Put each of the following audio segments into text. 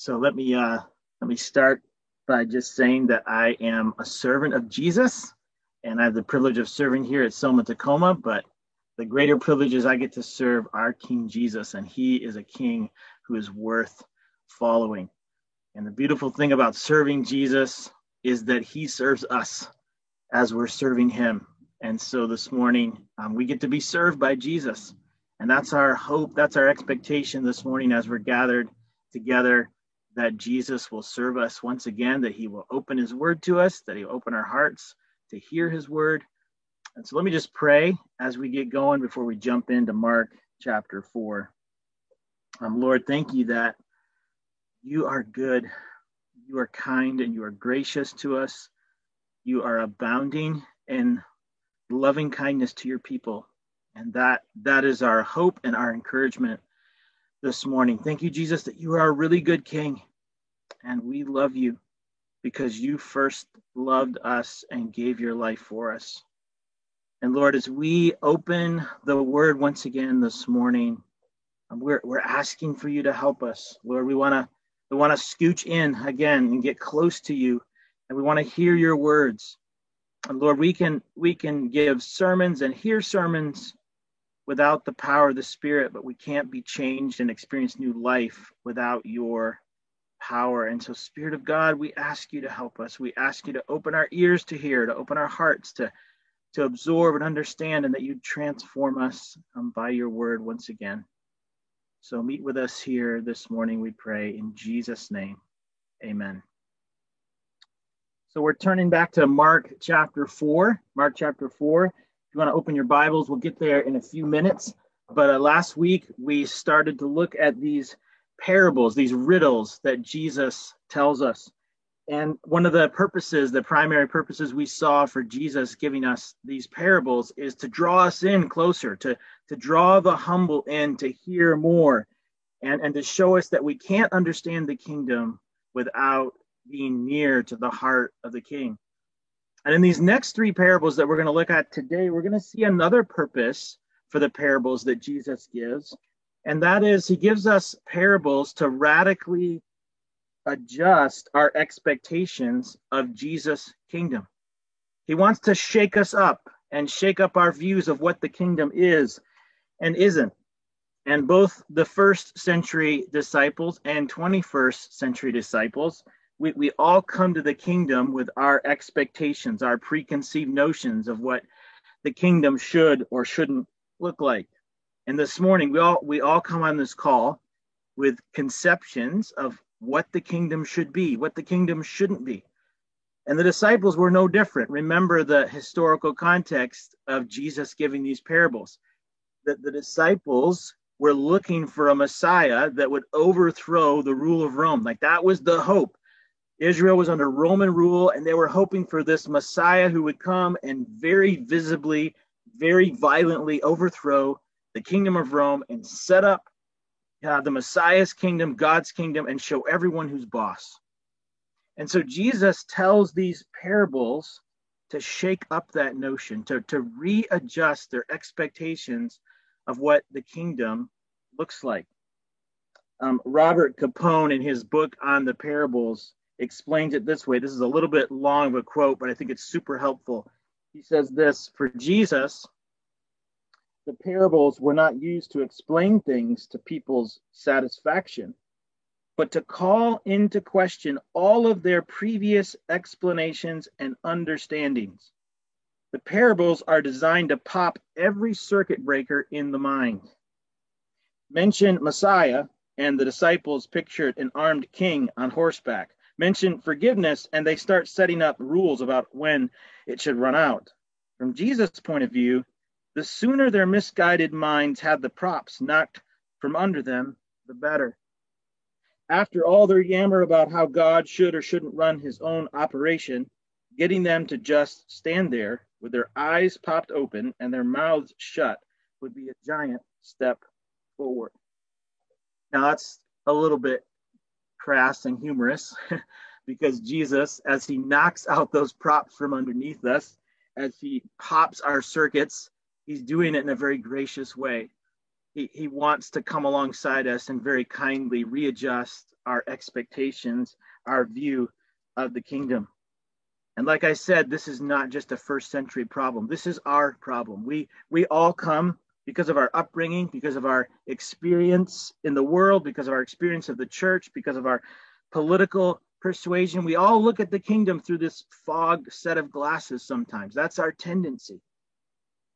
So let me uh, let me start by just saying that I am a servant of Jesus, and I have the privilege of serving here at Soma Tacoma. But the greater privilege is I get to serve our King Jesus, and He is a King who is worth following. And the beautiful thing about serving Jesus is that He serves us as we're serving Him. And so this morning um, we get to be served by Jesus, and that's our hope. That's our expectation this morning as we're gathered together that Jesus will serve us once again, that he will open his word to us, that he'll open our hearts to hear his word. And so let me just pray as we get going before we jump into Mark chapter 4. Um, Lord, thank you that you are good, you are kind, and you are gracious to us. You are abounding in loving kindness to your people. And that that is our hope and our encouragement this morning. Thank you, Jesus, that you are a really good King. And we love you because you first loved us and gave your life for us. And Lord, as we open the word once again this morning, um, we're, we're asking for you to help us. Lord, we want to we want to scooch in again and get close to you. And we want to hear your words. And Lord, we can we can give sermons and hear sermons without the power of the Spirit, but we can't be changed and experience new life without your power. And so, Spirit of God, we ask you to help us. We ask you to open our ears to hear, to open our hearts to, to absorb and understand, and that you transform us um, by your word once again. So, meet with us here this morning, we pray, in Jesus' name. Amen. So, we're turning back to Mark chapter 4. Mark chapter 4 you want to open your Bibles, we'll get there in a few minutes. But uh, last week we started to look at these parables, these riddles that Jesus tells us. And one of the purposes, the primary purposes we saw for Jesus giving us these parables is to draw us in closer, to, to draw the humble in, to hear more, and, and to show us that we can't understand the kingdom without being near to the heart of the king. And in these next three parables that we're going to look at today, we're going to see another purpose for the parables that Jesus gives. And that is, he gives us parables to radically adjust our expectations of Jesus' kingdom. He wants to shake us up and shake up our views of what the kingdom is and isn't. And both the first century disciples and 21st century disciples we, we all come to the kingdom with our expectations, our preconceived notions of what the kingdom should or shouldn't look like. And this morning, we all we all come on this call with conceptions of what the kingdom should be, what the kingdom shouldn't be. And the disciples were no different. Remember the historical context of Jesus giving these parables. That the disciples were looking for a Messiah that would overthrow the rule of Rome. Like that was the hope. Israel was under Roman rule, and they were hoping for this Messiah who would come and very visibly, very violently overthrow the kingdom of Rome and set up uh, the Messiah's kingdom, God's kingdom, and show everyone who's boss. And so Jesus tells these parables to shake up that notion, to, to readjust their expectations of what the kingdom looks like. Um, Robert Capon, in his book on the parables, explains it this way. This is a little bit long of a quote, but I think it's super helpful. He says this For Jesus, the parables were not used to explain things to people's satisfaction, but to call into question all of their previous explanations and understandings. The parables are designed to pop every circuit breaker in the mind. Mention Messiah, and the disciples pictured an armed king on horseback mention forgiveness and they start setting up rules about when it should run out. From Jesus' point of view, the sooner their misguided minds had the props knocked from under them, the better. After all their yammer about how God should or shouldn't run his own operation, getting them to just stand there with their eyes popped open and their mouths shut would be a giant step forward. Now, that's a little bit crass and humorous because Jesus, as he knocks out those props from underneath us, as he pops our circuits, he's doing it in a very gracious way. He, he wants to come alongside us and very kindly readjust our expectations, our view of the kingdom. And like I said, this is not just a first century problem. This is our problem. We we all come because of our upbringing, because of our experience in the world, because of our experience of the church, because of our political persuasion. We all look at the kingdom through this fog set of glasses sometimes. That's our tendency.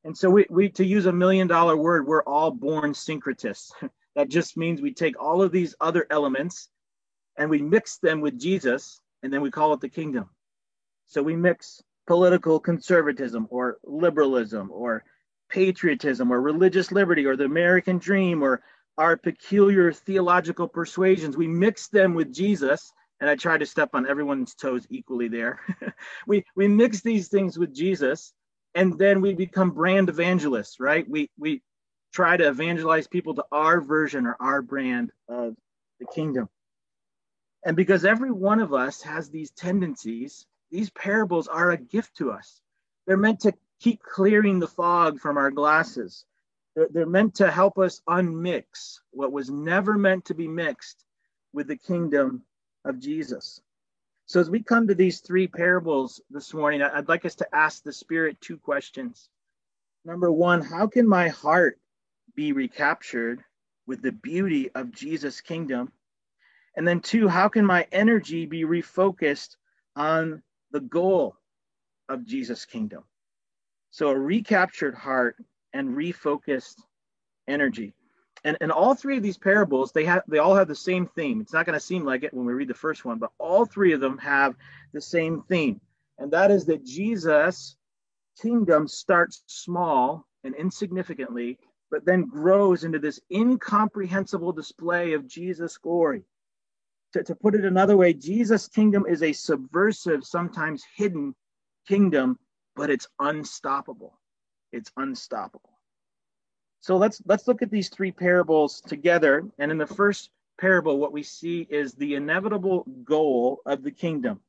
And so we, we to use a million dollar word, we're all born syncretists. that just means we take all of these other elements and we mix them with Jesus, and then we call it the kingdom. So we mix political conservatism or liberalism or patriotism or religious liberty or the American dream or our peculiar theological persuasions. We mix them with Jesus, and I try to step on everyone's toes equally there. we we mix these things with Jesus, and then we become brand evangelists, right? We we try to evangelize people to our version or our brand of the kingdom. And because every one of us has these tendencies, these parables are a gift to us. They're meant to keep clearing the fog from our glasses. They're, they're meant to help us unmix what was never meant to be mixed with the kingdom of Jesus. So, as we come to these three parables this morning, I'd like us to ask the Spirit two questions. Number one, how can my heart be recaptured with the beauty of Jesus' kingdom? And then, two, how can my energy be refocused on the goal of Jesus' kingdom? So, a recaptured heart and refocused energy. And, and all three of these parables, they have they all have the same theme. It's not going to seem like it when we read the first one, but all three of them have the same theme. And that is that Jesus' kingdom starts small and insignificantly, but then grows into this incomprehensible display of Jesus' glory. To, to put it another way, Jesus' kingdom is a subversive, sometimes hidden kingdom but it's unstoppable. It's unstoppable. So let's let's look at these three parables together. And in the first parable, what we see is the inevitable goal of the kingdom.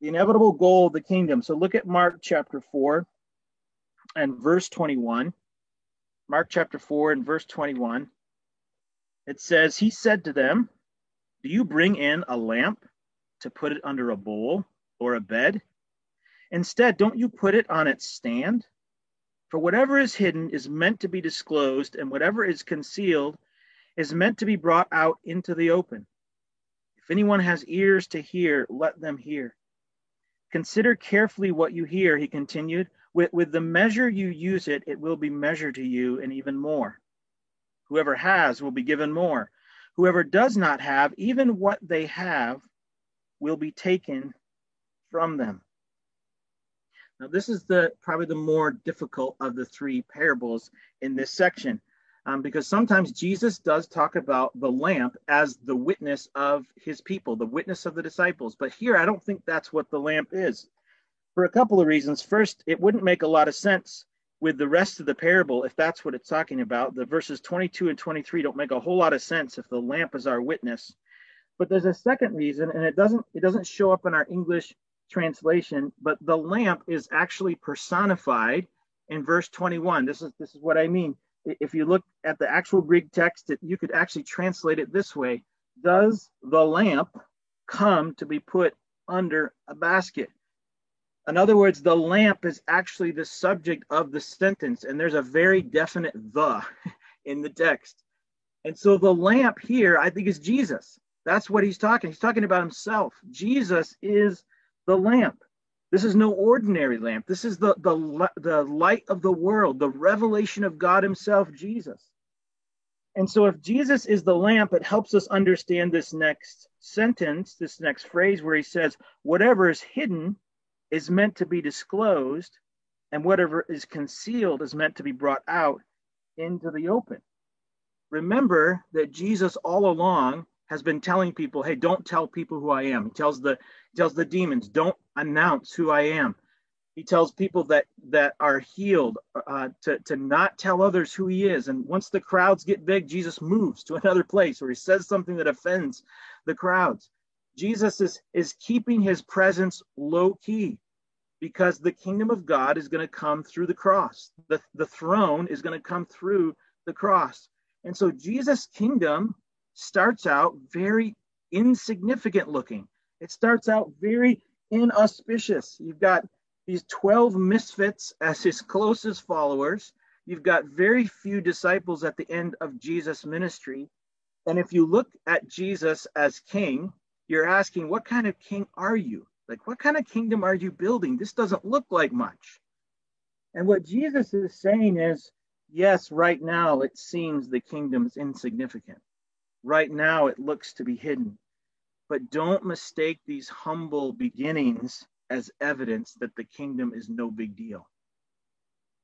The inevitable goal of the kingdom. So look at Mark chapter 4 and verse 21. Mark chapter 4 and verse 21. It says, He said to them, Do you bring in a lamp to put it under a bowl or a bed? Instead, don't you put it on its stand? For whatever is hidden is meant to be disclosed, and whatever is concealed is meant to be brought out into the open. If anyone has ears to hear, let them hear. Consider carefully what you hear, he continued. With, with the measure you use it, it will be measured to you, and even more. Whoever has will be given more. Whoever does not have, even what they have, will be taken from them. Now, this is the probably the more difficult of the three parables in this section, um, because sometimes Jesus does talk about the lamp as the witness of his people, the witness of the disciples. But here, I don't think that's what the lamp is, for a couple of reasons. First, it wouldn't make a lot of sense with the rest of the parable if that's what it's talking about. The verses 22 and 23 don't make a whole lot of sense if the lamp is our witness. But there's a second reason, and it doesn't it doesn't show up in our English translation, but the lamp is actually personified in verse 21. This is this is what I mean. If you look at the actual Greek text, it, you could actually translate it this way: Does the lamp come to be put under a basket? In other words, the lamp is actually the subject of the sentence, and there's a very definite the in the text. And so the lamp here, I think, is Jesus. That's what he's talking. He's talking about himself. Jesus is the lamp. This is no ordinary lamp. This is the, the, the light of the world, the revelation of God Himself, Jesus. And so, if Jesus is the lamp, it helps us understand this next sentence, this next phrase where He says, Whatever is hidden is meant to be disclosed, and whatever is concealed is meant to be brought out into the open. Remember that Jesus all along has been telling people, hey, don't tell people who I am. He tells the tells the demons, don't announce who I am. He tells people that that are healed uh, to to not tell others who he is. And once the crowds get big, Jesus moves to another place where he says something that offends the crowds. Jesus is is keeping his presence low key because the kingdom of God is going to come through the cross. The, the throne is going to come through the cross. And so Jesus' kingdom starts out very insignificant looking. It starts out very inauspicious. You've got these 12 misfits as his closest followers. You've got very few disciples at the end of Jesus' ministry. And if you look at Jesus as king, you're asking, what kind of king are you? Like, what kind of kingdom are you building? This doesn't look like much. And what Jesus is saying is, yes, right now it seems the kingdom is insignificant. Right now it looks to be hidden. But don't mistake these humble beginnings as evidence that the kingdom is no big deal.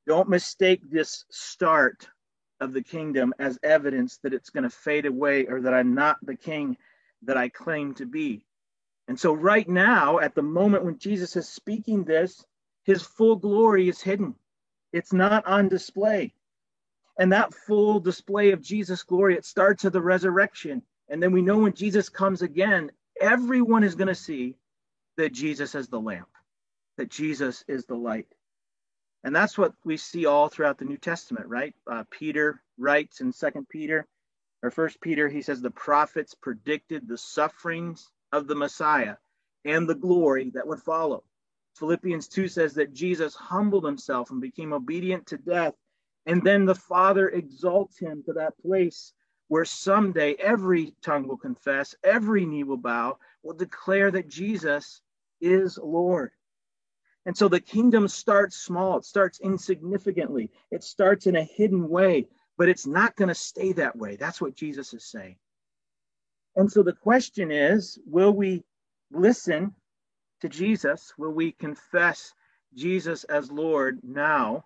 Don't mistake this start of the kingdom as evidence that it's going to fade away or that I'm not the king that I claim to be. And so, right now, at the moment when Jesus is speaking this, his full glory is hidden, it's not on display. And that full display of Jesus' glory, it starts at the resurrection. And then we know when Jesus comes again, everyone is going to see that Jesus is the lamp, that Jesus is the light. And that's what we see all throughout the New Testament, right? Uh, Peter writes in Second Peter or First Peter, he says the prophets predicted the sufferings of the Messiah and the glory that would follow. Philippians 2 says that Jesus humbled himself and became obedient to death, and then the Father exalts him to that place where someday every tongue will confess, every knee will bow, will declare that Jesus is Lord. And so the kingdom starts small, it starts insignificantly, it starts in a hidden way, but it's not going to stay that way. That's what Jesus is saying. And so the question is will we listen to Jesus? Will we confess Jesus as Lord now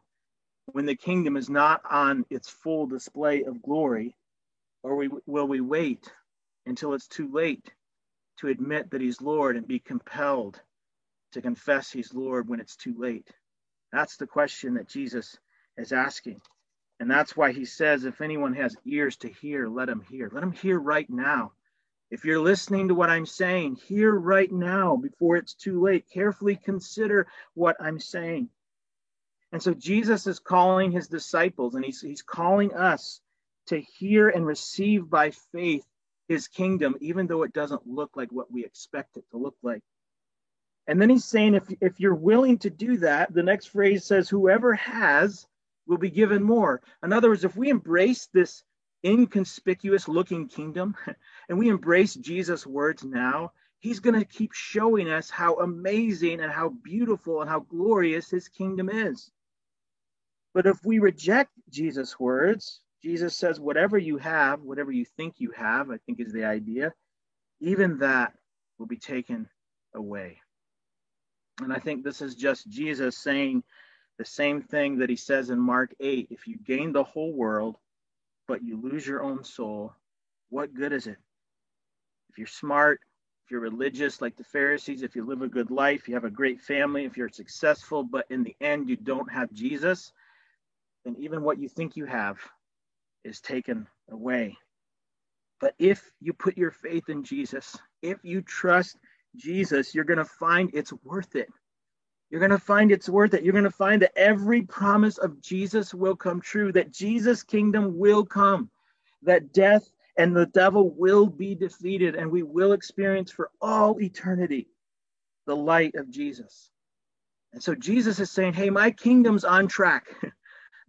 when the kingdom is not on its full display of glory? Or we, will we wait until it's too late to admit that he's Lord and be compelled to confess he's Lord when it's too late? That's the question that Jesus is asking. And that's why he says, if anyone has ears to hear, let him hear. Let him hear right now. If you're listening to what I'm saying, hear right now before it's too late. Carefully consider what I'm saying. And so Jesus is calling his disciples and he's, he's calling us to hear and receive by faith his kingdom, even though it doesn't look like what we expect it to look like. And then he's saying, if, if you're willing to do that, the next phrase says, whoever has will be given more. In other words, if we embrace this inconspicuous looking kingdom and we embrace Jesus' words now, he's going to keep showing us how amazing and how beautiful and how glorious his kingdom is. But if we reject Jesus' words, Jesus says, whatever you have, whatever you think you have, I think is the idea, even that will be taken away. And I think this is just Jesus saying the same thing that he says in Mark 8 if you gain the whole world, but you lose your own soul, what good is it? If you're smart, if you're religious like the Pharisees, if you live a good life, you have a great family, if you're successful, but in the end you don't have Jesus, then even what you think you have is taken away. But if you put your faith in Jesus, if you trust Jesus, you're going to find it's worth it. You're going to find it's worth it. You're going to find that every promise of Jesus will come true, that Jesus' kingdom will come, that death and the devil will be defeated, and we will experience for all eternity the light of Jesus. And so Jesus is saying, Hey, my kingdom's on track.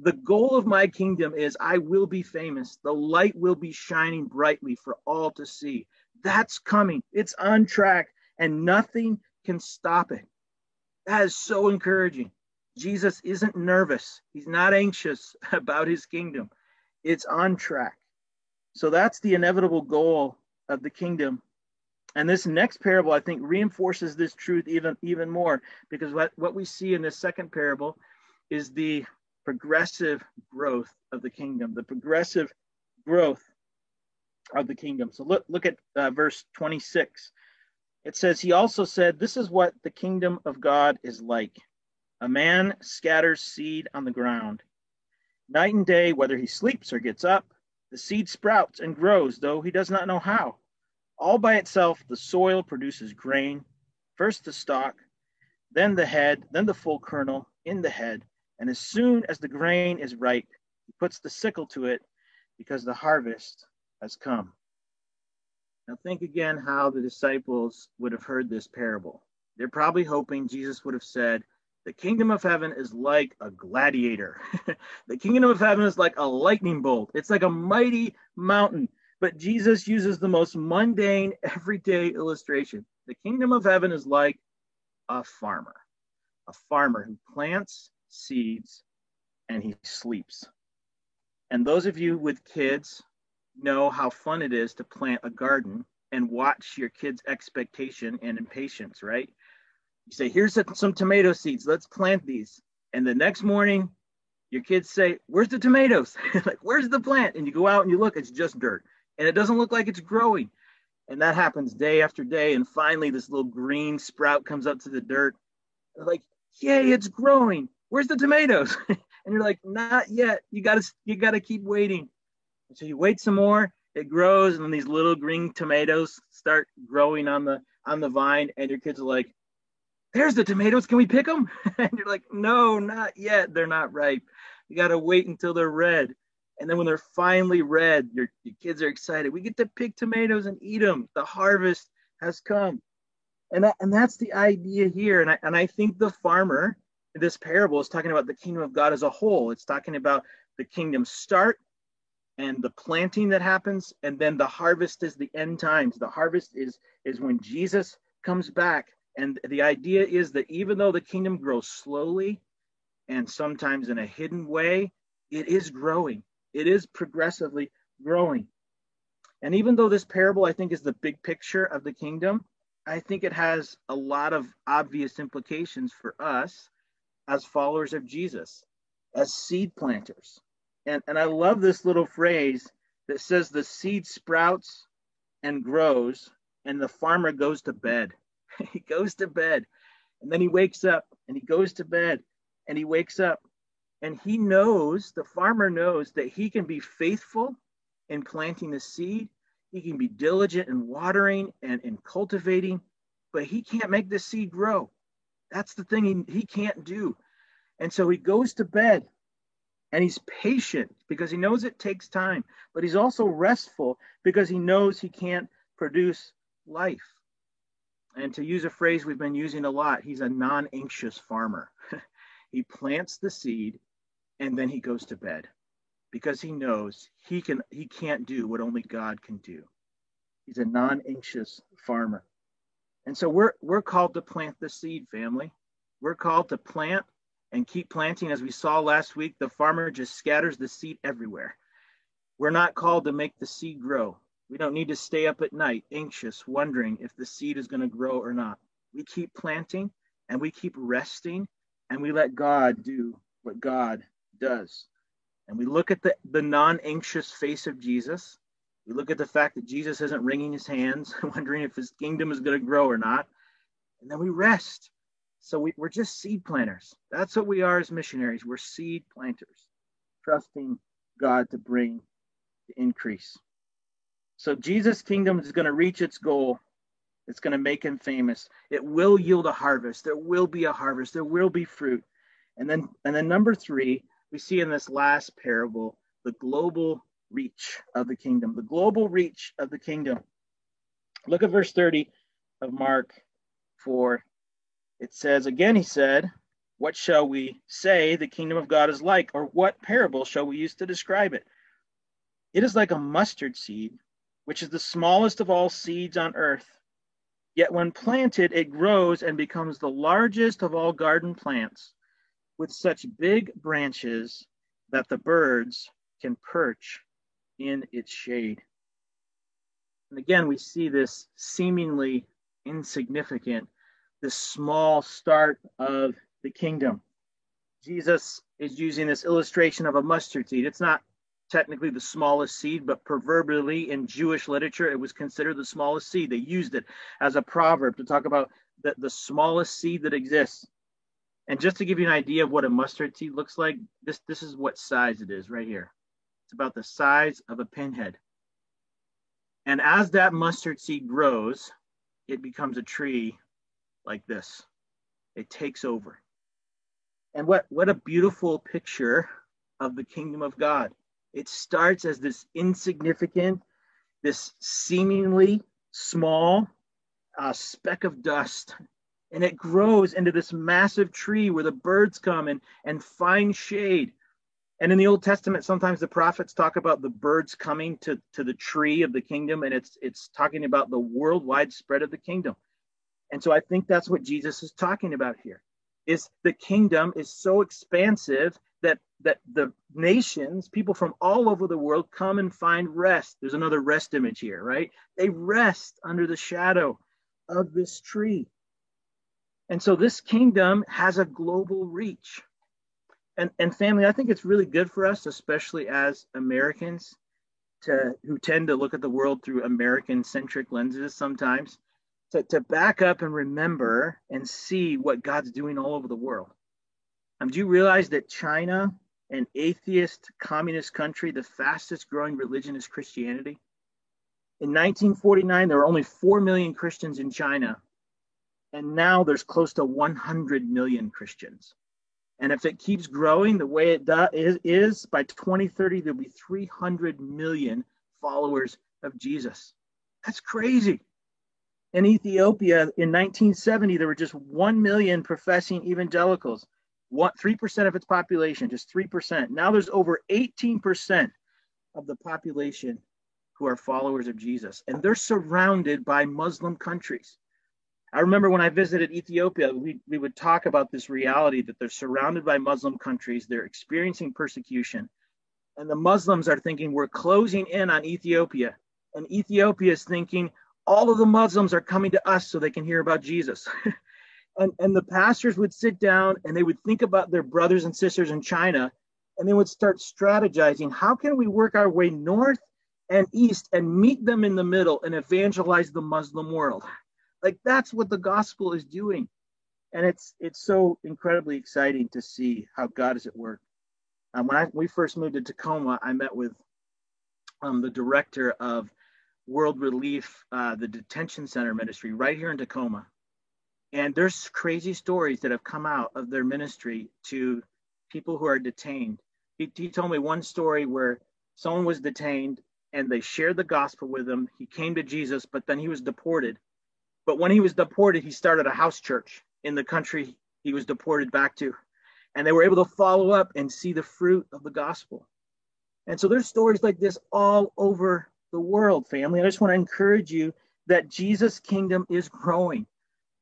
The goal of my kingdom is I will be famous. The light will be shining brightly for all to see. That's coming. It's on track, and nothing can stop it. That is so encouraging. Jesus isn't nervous, he's not anxious about his kingdom. It's on track. So that's the inevitable goal of the kingdom. And this next parable, I think, reinforces this truth even, even more because what, what we see in this second parable is the progressive growth of the kingdom, the progressive growth of the kingdom. So look, look at uh, verse 26. It says, He also said, This is what the kingdom of God is like. A man scatters seed on the ground. Night and day, whether he sleeps or gets up, the seed sprouts and grows, though he does not know how. All by itself, the soil produces grain, first the stalk, then the head, then the full kernel in the head. And as soon as the grain is ripe, he puts the sickle to it because the harvest has come. Now, think again how the disciples would have heard this parable. They're probably hoping Jesus would have said, The kingdom of heaven is like a gladiator. the kingdom of heaven is like a lightning bolt, it's like a mighty mountain. But Jesus uses the most mundane, everyday illustration. The kingdom of heaven is like a farmer, a farmer who plants seeds and he sleeps. And those of you with kids know how fun it is to plant a garden and watch your kids' expectation and impatience, right? You say, Here's some tomato seeds, let's plant these. And the next morning, your kids say, Where's the tomatoes? like, where's the plant? And you go out and you look, it's just dirt. And it doesn't look like it's growing. And that happens day after day. And finally, this little green sprout comes up to the dirt. They're like, Yay, it's growing. Where's the tomatoes? and you're like, Not yet. You gotta you gotta keep waiting. So you wait some more, it grows, and then these little green tomatoes start growing on the on the vine, and your kids are like, "There's the tomatoes. Can we pick them?" and you're like, "No, not yet. They're not ripe. You got to wait until they're red." And then when they're finally red, your, your kids are excited. We get to pick tomatoes and eat them. The harvest has come. And that, and that's the idea here. And I, and I think the farmer, this parable is talking about the kingdom of God as a whole. It's talking about the kingdom start and the planting that happens and then the harvest is the end times. The harvest is is when jesus comes back. And the idea is that even though the kingdom grows slowly and sometimes in a hidden way it is growing. It is progressively growing. And even though this parable i think is the big picture of the kingdom i think it has a lot of obvious implications for us as followers of jesus as seed planters and, and I love this little phrase that says the seed sprouts and grows, and the farmer goes to bed. he goes to bed, and then he wakes up, and he goes to bed, and he wakes up, and he knows, the farmer knows that he can be faithful in planting the seed, he can be diligent in watering and in cultivating, but he can't make the seed grow. That's the thing he, he can't do. And so he goes to bed and he's patient because he knows it takes time, but he's also restful because he knows he can't produce life. And to use a phrase we've been using a lot, he's a non anxious farmer. he plants the seed and then he goes to bed because he knows he can he can't do what only God can do. He's a non-anxious farmer. And so we're we're called to plant the seed, family. We're called to plant and keep planting. As we saw last week, the farmer just scatters the seed everywhere. We're not called to make the seed grow. We don't need to stay up at night anxious, wondering if the seed is going to grow or not. We keep planting and we keep resting and we let God do what God does. And we look at the, the non anxious face of Jesus. We look at the fact that Jesus isn't wringing his hands, wondering if his kingdom is going to grow or not. And then we rest so we, we're just seed planters. That's what we are as missionaries. We're seed planters, trusting God to bring the increase. So Jesus' kingdom is going to reach its goal. It's going to make him famous. It will yield a harvest. There will be a harvest. There will be fruit. And then, and then number three, we see in this last parable the global reach of the kingdom. The global reach of the kingdom. Look at verse 30 of Mark 4 it says, Again, he said, What shall we say the kingdom of God is like, or what parable shall we use to describe it? It is like a mustard seed, which is the smallest of all seeds on earth. Yet when planted, it grows and becomes the largest of all garden plants, with such big branches that the birds can perch in its shade. And again, we see this seemingly insignificant this small start of the kingdom. Jesus is using this illustration of a mustard seed. It's not technically the smallest seed, but proverbially in Jewish literature, it was considered the smallest seed. They used it as a proverb to talk about the, the smallest seed that exists. And just to give you an idea of what a mustard seed looks like, this, this is what size it is right here. It's about the size of a pinhead. And as that mustard seed grows, it becomes a tree like this. It takes over. And what, what a beautiful picture of the kingdom of God. It starts as this insignificant, this seemingly small uh, speck of dust and it grows into this massive tree where the birds come and, and find shade. And in the Old Testament, sometimes the prophets talk about the birds coming to, to the tree of the kingdom, and it's it's talking about the worldwide spread of the kingdom. And so I think that's what Jesus is talking about here. Is the kingdom is so expansive that that the nations, people from all over the world come and find rest. There's another rest image here, right? They rest under the shadow of this tree. And so this kingdom has a global reach. And, and family, I think it's really good for us, especially as Americans, to who tend to look at the world through American centric lenses sometimes, to, to back up and remember and see what God's doing all over the world. Um, do you realize that China, an atheist communist country, the fastest growing religion is Christianity? In 1949, there were only 4 million Christians in China and now there's close to 100 million Christians. And if it keeps growing the way it does, is, by 2030, there'll be 300 million followers of Jesus. That's crazy. In Ethiopia in 1970, there were just 1 million professing evangelicals, what, 3% of its population, just 3%. Now there's over 18% of the population who are followers of Jesus, and they're surrounded by Muslim countries. I remember when I visited Ethiopia, we, we would talk about this reality that they're surrounded by Muslim countries, they're experiencing persecution. And the Muslims are thinking, we're closing in on Ethiopia. And Ethiopia is thinking, all of the Muslims are coming to us so they can hear about Jesus. and, and the pastors would sit down and they would think about their brothers and sisters in China and they would start strategizing how can we work our way north and east and meet them in the middle and evangelize the Muslim world? Like that's what the gospel is doing. And it's it's so incredibly exciting to see how God is at work. Um, when I we first moved to Tacoma, I met with um, the director of World Relief, uh, the detention center ministry right here in Tacoma. And there's crazy stories that have come out of their ministry to people who are detained. He, he told me one story where someone was detained and they shared the gospel with him. He came to Jesus, but then he was deported but when he was deported, he started a house church in the country he was deported back to. And they were able to follow up and see the fruit of the gospel. And so there's stories like this all over the world, family. I just want to encourage you that Jesus' kingdom is growing,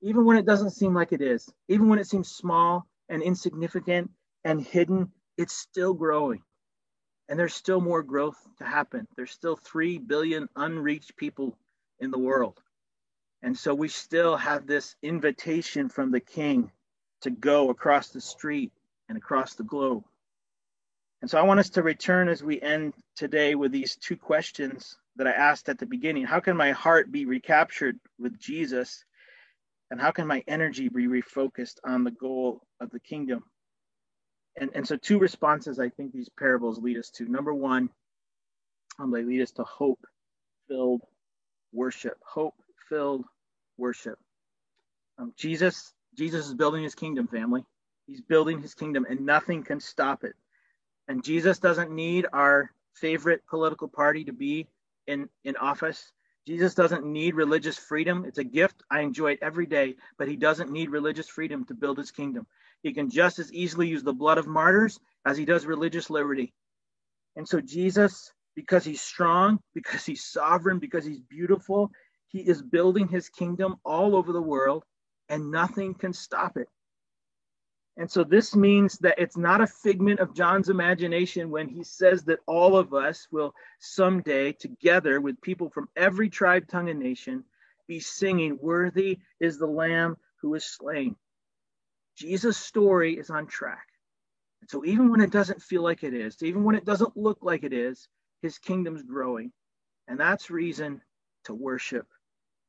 even when it doesn't seem like it is, even when it seems small and insignificant and hidden, it's still growing. And there's still more growth to happen. There's still 3 billion unreached people in the world. And so we still have this invitation from the king to go across the street and across the globe. And so I want us to return as we end today with these two questions that I asked at the beginning. How can my heart be recaptured with Jesus? And how can my energy be refocused on the goal of the kingdom? And, and so, two responses I think these parables lead us to. Number one, um, they lead us to hope filled worship. Hope filled worship. Um, Jesus, Jesus is building his kingdom, family. He's building his kingdom, and nothing can stop it. And Jesus doesn't need our favorite political party to be in, in office. Jesus doesn't need religious freedom. It's a gift. I enjoy it every day, but he doesn't need religious freedom to build his kingdom. He can just as easily use the blood of martyrs as he does religious liberty. And so, Jesus, because he's strong, because he's sovereign, because he's beautiful, he is building his kingdom all over the world, and nothing can stop it. And so this means that it's not a figment of John's imagination when he says that all of us will someday, together with people from every tribe, tongue, and nation, be singing, Worthy is the Lamb who is slain. Jesus' story is on track. And so even when it doesn't feel like it is, even when it doesn't look like it is, his kingdom's growing. And that's reason to worship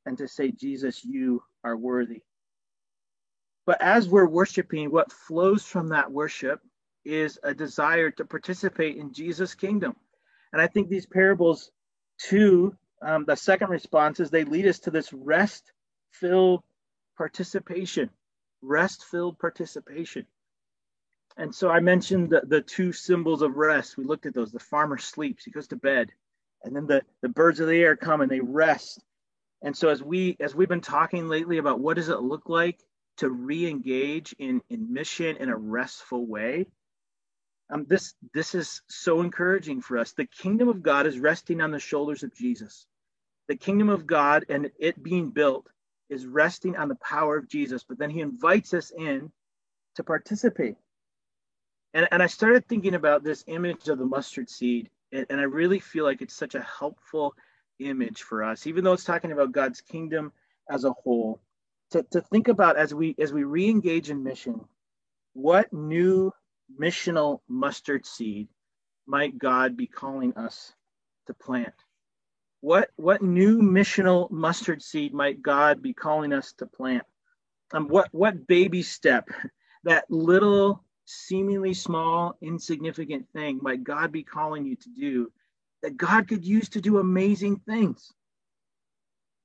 and to say, Jesus, you are worthy. But as we're worshiping, what flows from that worship is a desire to participate in Jesus' kingdom. And I think these parables, too, um, the second response is they lead us to this rest filled participation. Rest filled participation. And so I mentioned the, the two symbols of rest. We looked at those. The farmer sleeps, he goes to bed. And then the, the birds of the air come and they rest And so as we as we've been talking lately about what does it look like to re-engage in, in mission in a restful way, um, this this is so encouraging for us. The kingdom of God is resting on the shoulders of Jesus. The kingdom of God and it being built is resting on the power of Jesus, but then he invites us in to participate. And, and I started thinking about this image of the mustard seed, and, and I really feel like it's such a helpful image for us, even though it's talking about God's kingdom as a whole, to, to think about as we as we re-engage in mission, what new missional mustard seed might God be calling us to plant? What what new missional mustard seed might God be calling us to plant? Um, what what baby step, that little seemingly small, insignificant thing might God be calling you to do that God could use to do amazing things.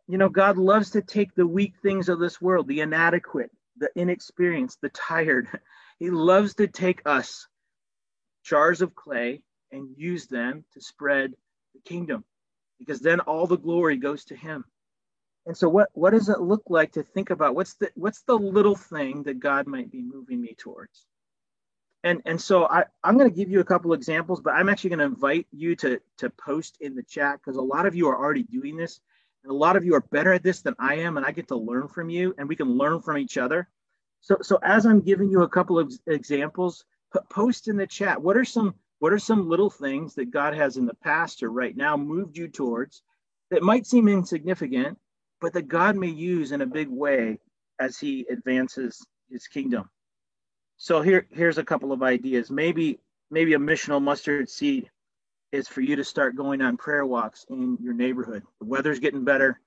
You know, God loves to take the weak things of this world, the inadequate, the inexperienced, the tired. He loves to take us, jars of clay, and use them to spread the kingdom because then all the glory goes to him. And so what, what does it look like to think about what's the what's the little thing that God might be moving me towards? And and so I, I'm going to give you a couple examples, but I'm actually going to invite you to to post in the chat because a lot of you are already doing this, and a lot of you are better at this than I am, and I get to learn from you, and we can learn from each other. So so as I'm giving you a couple of examples, post in the chat. What are some what are some little things that God has in the past or right now moved you towards that might seem insignificant, but that God may use in a big way as He advances His kingdom? So here, here's a couple of ideas. Maybe, maybe a missional mustard seed is for you to start going on prayer walks in your neighborhood. The weather's getting better.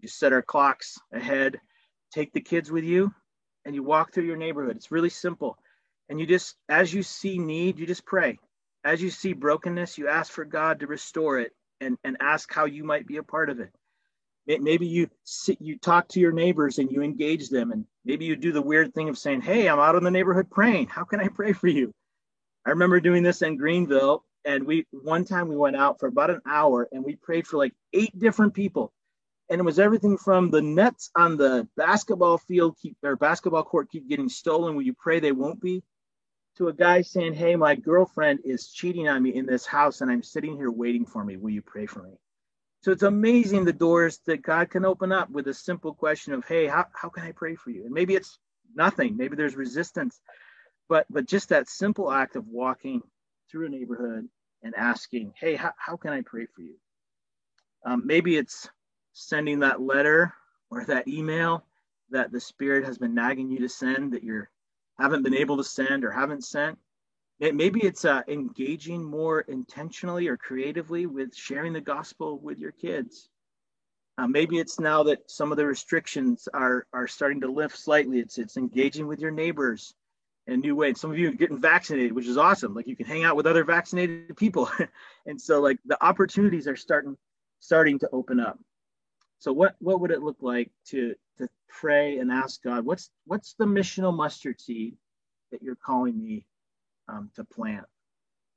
You set our clocks ahead. Take the kids with you, and you walk through your neighborhood. It's really simple. And you just, as you see need, you just pray. As you see brokenness, you ask for God to restore it and, and ask how you might be a part of it. Maybe you sit, you talk to your neighbors and you engage them, and maybe you do the weird thing of saying, "Hey, I'm out in the neighborhood praying. How can I pray for you?" I remember doing this in Greenville, and we one time we went out for about an hour and we prayed for like eight different people, and it was everything from the nets on the basketball field keep their basketball court keep getting stolen. Will you pray they won't be? To a guy saying, "Hey, my girlfriend is cheating on me in this house, and I'm sitting here waiting for me. Will you pray for me?" So it's amazing the doors that God can open up with a simple question of, hey, how, how can I pray for you? And maybe it's nothing, maybe there's resistance, but but just that simple act of walking through a neighborhood and asking, hey, how, how can I pray for you? Um, maybe it's sending that letter or that email that the Spirit has been nagging you to send that you haven't been able to send or haven't sent. Maybe it's uh, engaging more intentionally or creatively with sharing the gospel with your kids. Uh, maybe it's now that some of the restrictions are are starting to lift slightly. It's it's engaging with your neighbors in a new way. and some of you are getting vaccinated, which is awesome. Like you can hang out with other vaccinated people, and so like the opportunities are starting starting to open up. So what what would it look like to to pray and ask God, what's what's the missional mustard seed that you're calling me um, to plant.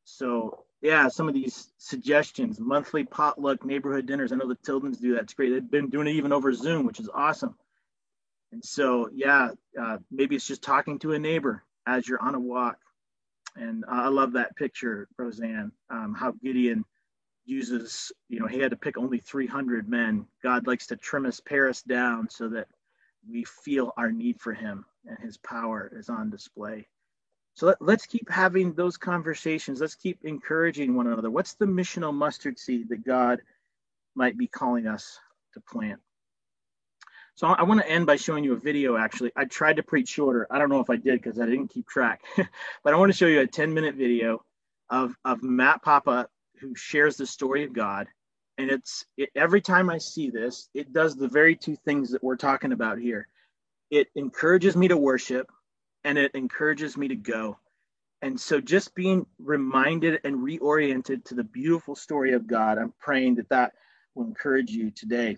So yeah, some of these suggestions, monthly potluck neighborhood dinners. I know the Tildens do that. It's great. They've been doing it even over Zoom, which is awesome. And so yeah, uh, maybe it's just talking to a neighbor as you're on a walk. And uh, I love that picture, Roseanne, um, how Gideon uses, you know, he had to pick only 300 men. God likes to trim his Paris down so that we feel our need for him and his power is on display. So let, us keep having those conversations. Let's keep encouraging one another. What's the missional mustard seed that God might be calling us to plant? So I want to end by showing you a video. Actually, I tried to preach shorter. I don't know if I did because I didn't keep track, but I want to show you a 10 minute video of, of Matt Papa who shares the story of God. And it's it, every time I see this, it does the very two things that we're talking about here. It encourages me to worship and it encourages me to go. And so just being reminded and reoriented to the beautiful story of God, I'm praying that that will encourage you today.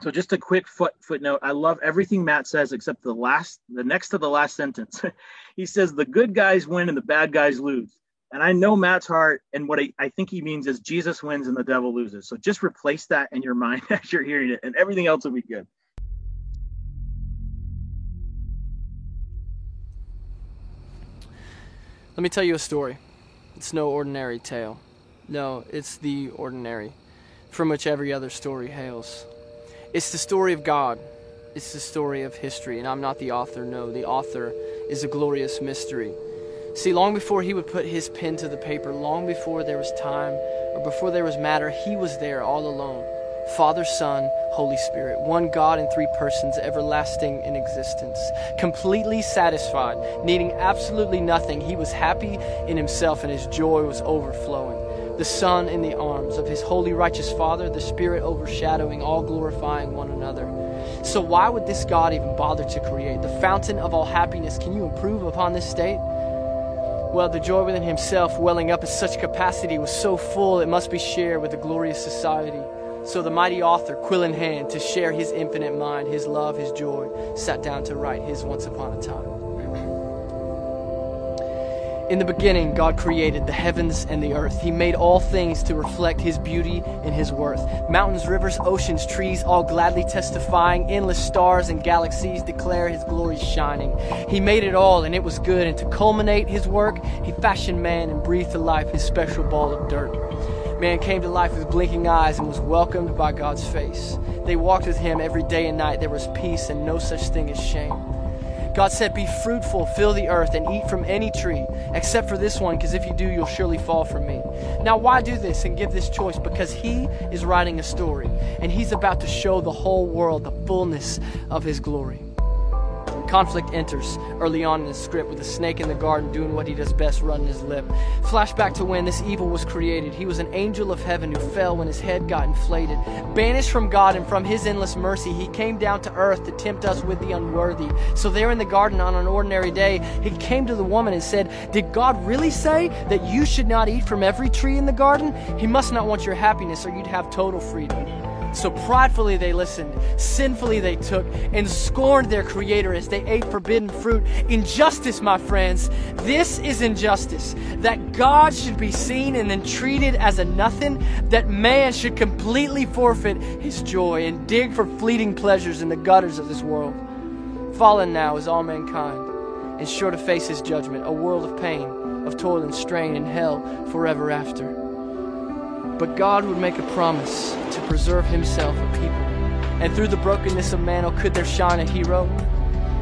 So just a quick foot footnote. I love everything Matt says except the last the next to the last sentence. he says the good guys win and the bad guys lose. And I know Matt's heart, and what I, I think he means is Jesus wins and the devil loses. So just replace that in your mind as you're hearing it, and everything else will be good. Let me tell you a story. It's no ordinary tale. No, it's the ordinary, from which every other story hails. It's the story of God. It's the story of history, and I'm not the author. No, the author is a glorious mystery. See, long before he would put his pen to the paper, long before there was time or before there was matter, he was there all alone. Father, Son, Holy Spirit, one God in three persons, everlasting in existence, completely satisfied, needing absolutely nothing. He was happy in himself and his joy was overflowing. The Son in the arms of his holy, righteous Father, the Spirit overshadowing, all glorifying one another. So, why would this God even bother to create? The fountain of all happiness, can you improve upon this state? Well, the joy within himself, welling up in such capacity, was so full it must be shared with the glorious society. So the mighty author, quill in hand, to share his infinite mind, his love, his joy, sat down to write his Once Upon a Time. In the beginning, God created the heavens and the earth. He made all things to reflect His beauty and His worth. Mountains, rivers, oceans, trees, all gladly testifying. Endless stars and galaxies declare His glory shining. He made it all, and it was good. And to culminate His work, He fashioned man and breathed to life His special ball of dirt. Man came to life with blinking eyes and was welcomed by God's face. They walked with Him every day and night. There was peace and no such thing as shame. God said, Be fruitful, fill the earth, and eat from any tree, except for this one, because if you do, you'll surely fall from me. Now, why do this and give this choice? Because He is writing a story, and He's about to show the whole world the fullness of His glory. Conflict enters early on in the script with the snake in the garden doing what he does best, running his lip. Flashback to when this evil was created. He was an angel of heaven who fell when his head got inflated. Banished from God and from his endless mercy, he came down to earth to tempt us with the unworthy. So, there in the garden on an ordinary day, he came to the woman and said, Did God really say that you should not eat from every tree in the garden? He must not want your happiness, or you'd have total freedom. So pridefully they listened, sinfully they took, and scorned their Creator as they ate forbidden fruit. Injustice, my friends, this is injustice. That God should be seen and then treated as a nothing, that man should completely forfeit his joy and dig for fleeting pleasures in the gutters of this world. Fallen now is all mankind, and sure to face his judgment, a world of pain, of toil and strain, and hell forever after. But God would make a promise to preserve himself a people. And through the brokenness of man, oh, could there shine a hero?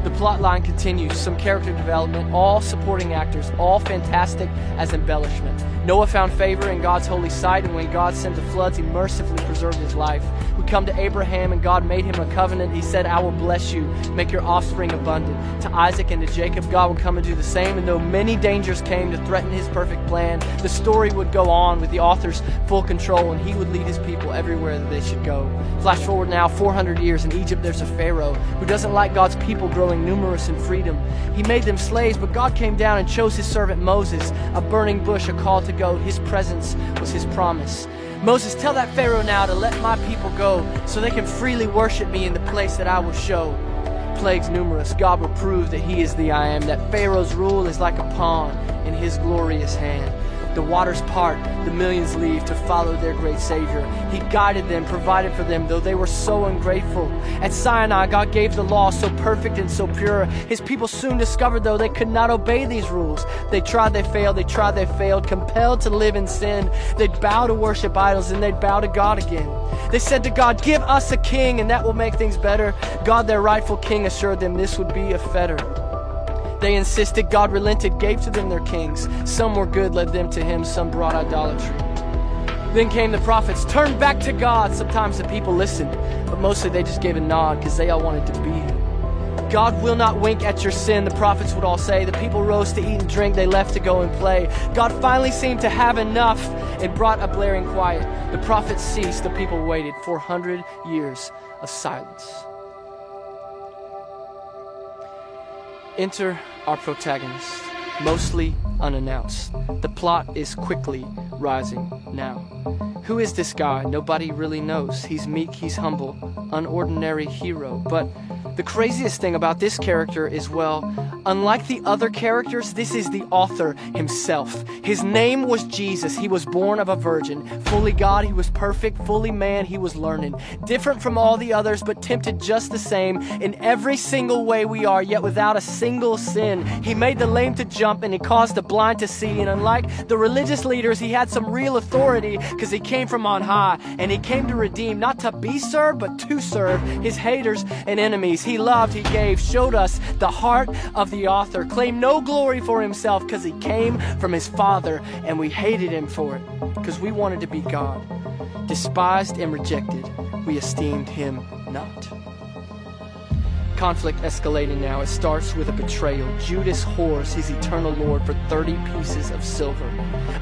The plot line continues, some character development, all supporting actors, all fantastic as embellishment. Noah found favor in God's holy sight, and when God sent the floods, he mercifully preserved his life. Come to Abraham, and God made him a covenant. He said, I will bless you, make your offspring abundant. To Isaac and to Jacob, God would come and do the same. And though many dangers came to threaten his perfect plan, the story would go on with the author's full control, and he would lead his people everywhere that they should go. Flash forward now 400 years in Egypt, there's a Pharaoh who doesn't like God's people growing numerous in freedom. He made them slaves, but God came down and chose his servant Moses, a burning bush, a call to go. His presence was his promise. Moses, tell that Pharaoh now to let my people go so they can freely worship me in the place that I will show. Plagues numerous, God will prove that he is the I am, that Pharaoh's rule is like a pawn in his glorious hand. The waters part, the millions leave to follow their great Savior. He guided them, provided for them, though they were so ungrateful. At Sinai, God gave the law so perfect and so pure. His people soon discovered, though, they could not obey these rules. They tried, they failed, they tried, they failed, compelled to live in sin. They'd bow to worship idols and they'd bow to God again. They said to God, Give us a king, and that will make things better. God, their rightful king, assured them this would be a fetter. They insisted, God relented, gave to them their kings. Some were good, led them to him, some brought idolatry. Then came the prophets, turned back to God. Sometimes the people listened, but mostly they just gave a nod because they all wanted to be him. God will not wink at your sin, the prophets would all say. The people rose to eat and drink, they left to go and play. God finally seemed to have enough and brought a blaring quiet. The prophets ceased, the people waited 400 years of silence. Enter our protagonist. Mostly unannounced. The plot is quickly rising now. Who is this guy? Nobody really knows. He's meek, he's humble, an ordinary hero. But the craziest thing about this character is, well, unlike the other characters, this is the author himself. His name was Jesus. He was born of a virgin. Fully God, he was perfect. Fully man, he was learning. Different from all the others, but tempted just the same in every single way we are, yet without a single sin. He made the lame to jump and he caused the blind to see. And unlike the religious leaders, he had some real authority because he came from on high and he came to redeem, not to be served, but to serve his haters and enemies. He loved, he gave, showed us the heart of the author, claimed no glory for himself because he came from his Father and we hated him for it because we wanted to be God. Despised and rejected, we esteemed him not. Conflict escalating now. It starts with a betrayal. Judas whores his eternal Lord for 30 pieces of silver.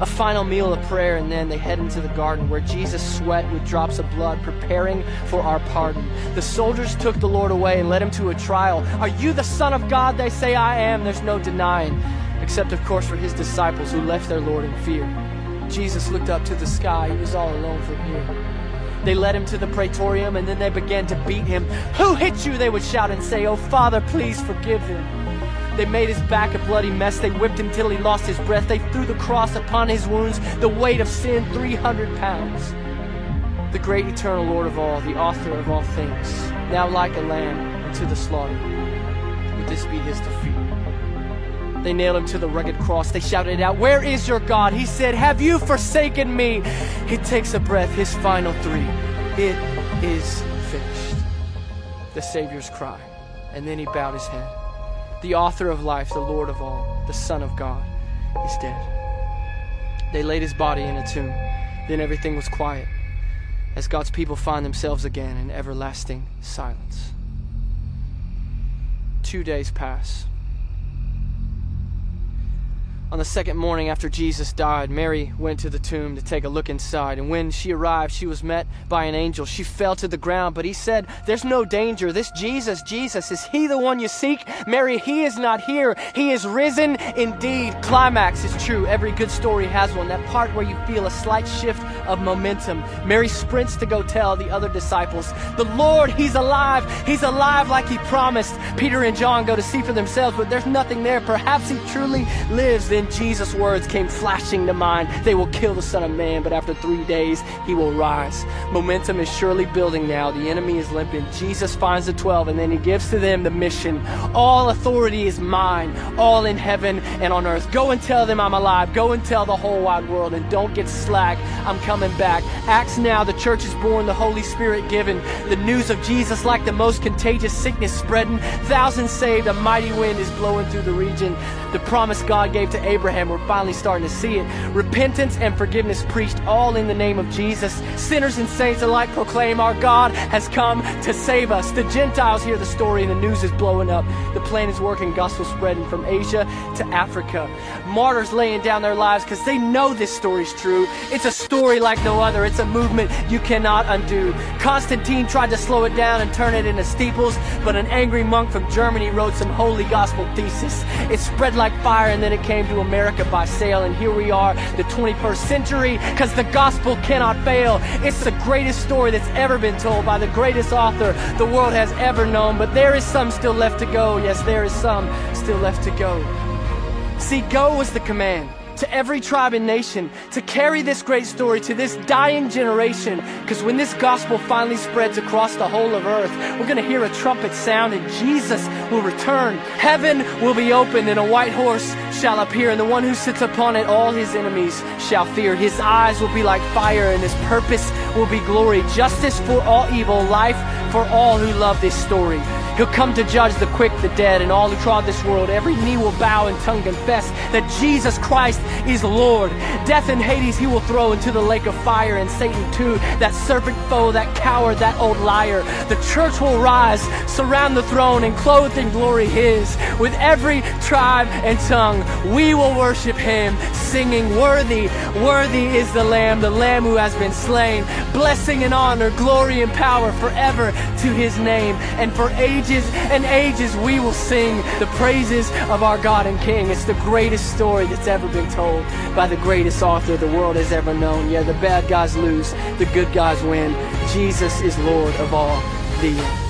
A final meal of prayer, and then they head into the garden where Jesus sweat with drops of blood, preparing for our pardon. The soldiers took the Lord away and led him to a trial. Are you the Son of God? They say, I am. There's no denying. Except, of course, for his disciples who left their Lord in fear. Jesus looked up to the sky. He was all alone from here. They led him to the praetorium and then they began to beat him. Who hit you? They would shout and say, Oh, Father, please forgive him. They made his back a bloody mess. They whipped him till he lost his breath. They threw the cross upon his wounds, the weight of sin, 300 pounds. The great eternal Lord of all, the author of all things, now like a lamb unto the slaughter. Would this be his defeat? They nailed him to the rugged cross. They shouted out, Where is your God? He said, Have you forsaken me? He takes a breath, his final three. It is finished. The Savior's cry. And then he bowed his head. The author of life, the Lord of all, the Son of God, is dead. They laid his body in a tomb. Then everything was quiet as God's people find themselves again in everlasting silence. Two days pass. On the second morning after Jesus died, Mary went to the tomb to take a look inside. And when she arrived, she was met by an angel. She fell to the ground, but he said, There's no danger. This Jesus, Jesus, is he the one you seek? Mary, he is not here. He is risen indeed. Climax is true. Every good story has one. That part where you feel a slight shift of momentum. Mary sprints to go tell the other disciples, The Lord, he's alive. He's alive like he promised. Peter and John go to see for themselves, but there's nothing there. Perhaps he truly lives then Jesus' words came flashing to mind. They will kill the Son of Man, but after three days he will rise. Momentum is surely building now. The enemy is limping. Jesus finds the twelve, and then he gives to them the mission. All authority is mine, all in heaven and on earth. Go and tell them I'm alive. Go and tell the whole wide world, and don't get slack. I'm coming back. Acts now, the church is born, the Holy Spirit given. The news of Jesus, like the most contagious sickness spreading. Thousands saved, a mighty wind is blowing through the region. The promise God gave to Abraham, we're finally starting to see it. Repentance and forgiveness preached all in the name of Jesus. Sinners and saints alike proclaim our God has come to save us. The Gentiles hear the story and the news is blowing up. The plan is working, gospel spreading from Asia to Africa. Martyrs laying down their lives because they know this story's true. It's a story like no other. It's a movement you cannot undo. Constantine tried to slow it down and turn it into steeples, but an angry monk from Germany wrote some holy gospel thesis. It spread like fire and then it came to America by sail, and here we are, the 21st century, because the gospel cannot fail. It's the greatest story that's ever been told by the greatest author the world has ever known, but there is some still left to go. Yes, there is some still left to go. See, go was the command to every tribe and nation to carry this great story to this dying generation. Because when this gospel finally spreads across the whole of earth, we're going to hear a trumpet sound and Jesus will return. Heaven will be opened and a white horse shall appear, and the one who sits upon it, all his enemies shall fear. His eyes will be like fire, and his purpose will be glory. Justice for all evil, life for all who love this story. He'll come to judge the quick, the dead, and all who trod this world. Every knee will bow and tongue confess that Jesus Christ is Lord. Death and Hades he will throw into the lake of fire, and Satan too, that serpent foe, that coward, that old liar. The church will rise, surround the throne, and clothed in glory his. With every tribe and tongue, we will worship him, singing, Worthy, worthy is the Lamb, the Lamb who has been slain. Blessing and honor, glory and power forever to his name, and for age ages and ages we will sing the praises of our God and King. It's the greatest story that's ever been told by the greatest author the world has ever known. Yeah, the bad guys lose, the good guys win. Jesus is Lord of all. The.